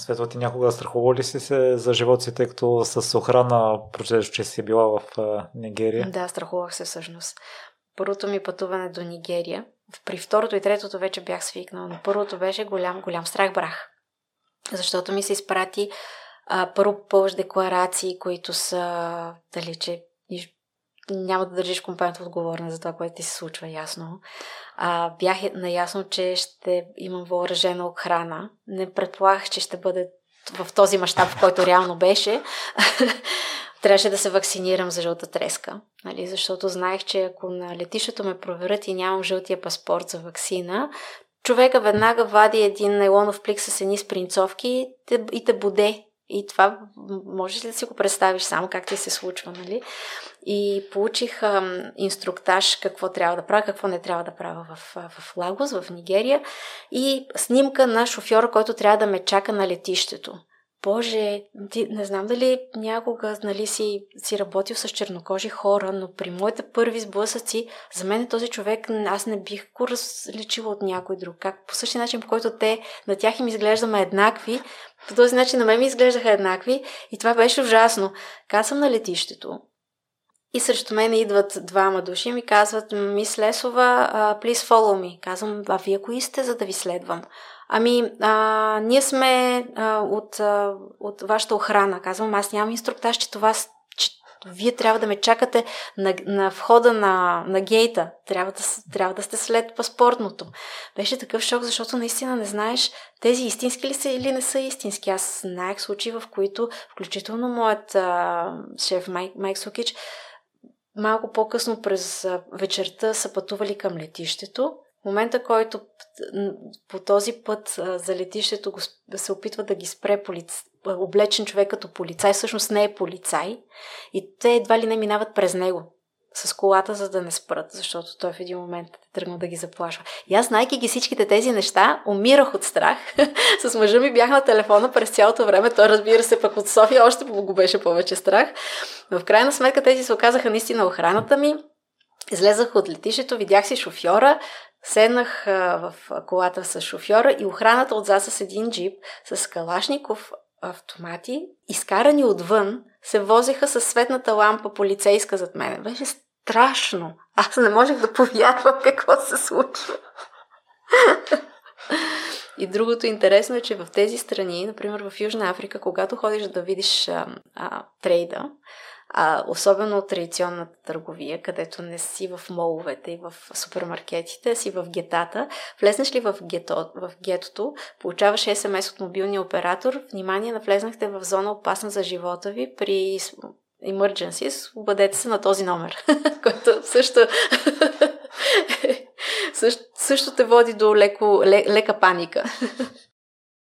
Светла, ти някога страхувал ли си се за живота си, тъй като с охрана прочетеш, че си била в Нигерия? Да, страхувах се всъщност. Първото ми пътуване до Нигерия, при второто и третото вече бях свикнала, но първото беше голям, голям страх брах. Защото ми се изпрати а, първо пълж декларации, които са, дали, че няма да държиш компанията отговорна за това, което ти се случва, ясно. А, бях наясно, че ще имам въоръжена охрана. Не предполагах, че ще бъде в този мащаб, в който реално беше. Трябваше да се вакцинирам за жълта треска, нали? защото знаех, че ако на летището ме проверят и нямам жълтия паспорт за вакцина, човека веднага вади един нейлонов плик с едни спринцовки и те буде и това можеш ли да си го представиш само как ти се случва, нали? И получих ам, инструктаж какво трябва да правя, какво не трябва да правя в, в Лагос, в Нигерия и снимка на шофьора, който трябва да ме чака на летището. Боже, ти, не знам дали някога нали, си, си работил с чернокожи хора, но при моите първи сблъсъци, за мен този човек, аз не бих го различила от някой друг. Как по същия начин, по който те, на тях им изглеждаме еднакви, по този начин на мен ми изглеждаха еднакви и това беше ужасно. Казвам на летището и срещу мен идват двама души и ми казват, мис Лесова, please follow me. Казвам, а вие кои сте, за да ви следвам? Ами, а, ние сме а, от, а, от вашата охрана. Казвам, аз нямам инструктаж, че това вие трябва да ме чакате на, на входа на, на гейта. Трябва да, трябва да сте след паспортното. Беше такъв шок, защото наистина не знаеш тези истински ли са или не са истински. Аз знаех случаи, в които, включително моят а, шеф Майк, Майк Сукич, малко по-късно през вечерта са пътували към летището. В момента, който по този път за летището се опитва да ги спре полиц... облечен човек като полицай, всъщност не е полицай и те едва ли не минават през него с колата, за да не спрат, защото той в един момент е тръгнал да ги заплашва. И аз, знайки ги всичките тези неща, умирах от страх. с мъжа ми бях на телефона през цялото време. Той, разбира се, пък от София още го беше повече страх. Но в крайна сметка тези се оказаха наистина охраната ми. Излезах от летището, видях си шофьора, Седнах в колата с шофьора и охраната отзад с един джип с калашников автомати, изкарани отвън, се возеха с светната лампа полицейска зад мене. Беше страшно. Аз не можех да повярвам какво се случва. И другото интересно е, че в тези страни, например в Южна Африка, когато ходиш да видиш а, а, трейда, а, особено от традиционната търговия, където не си в моловете и в супермаркетите, си в гетата. Влезнеш ли в, гето, в гетото, получаваш СМС от мобилния оператор, внимание, навлезнахте в зона опасна за живота ви при emergencies, обадете се на този номер, който също, също, също те води до леко, лека паника.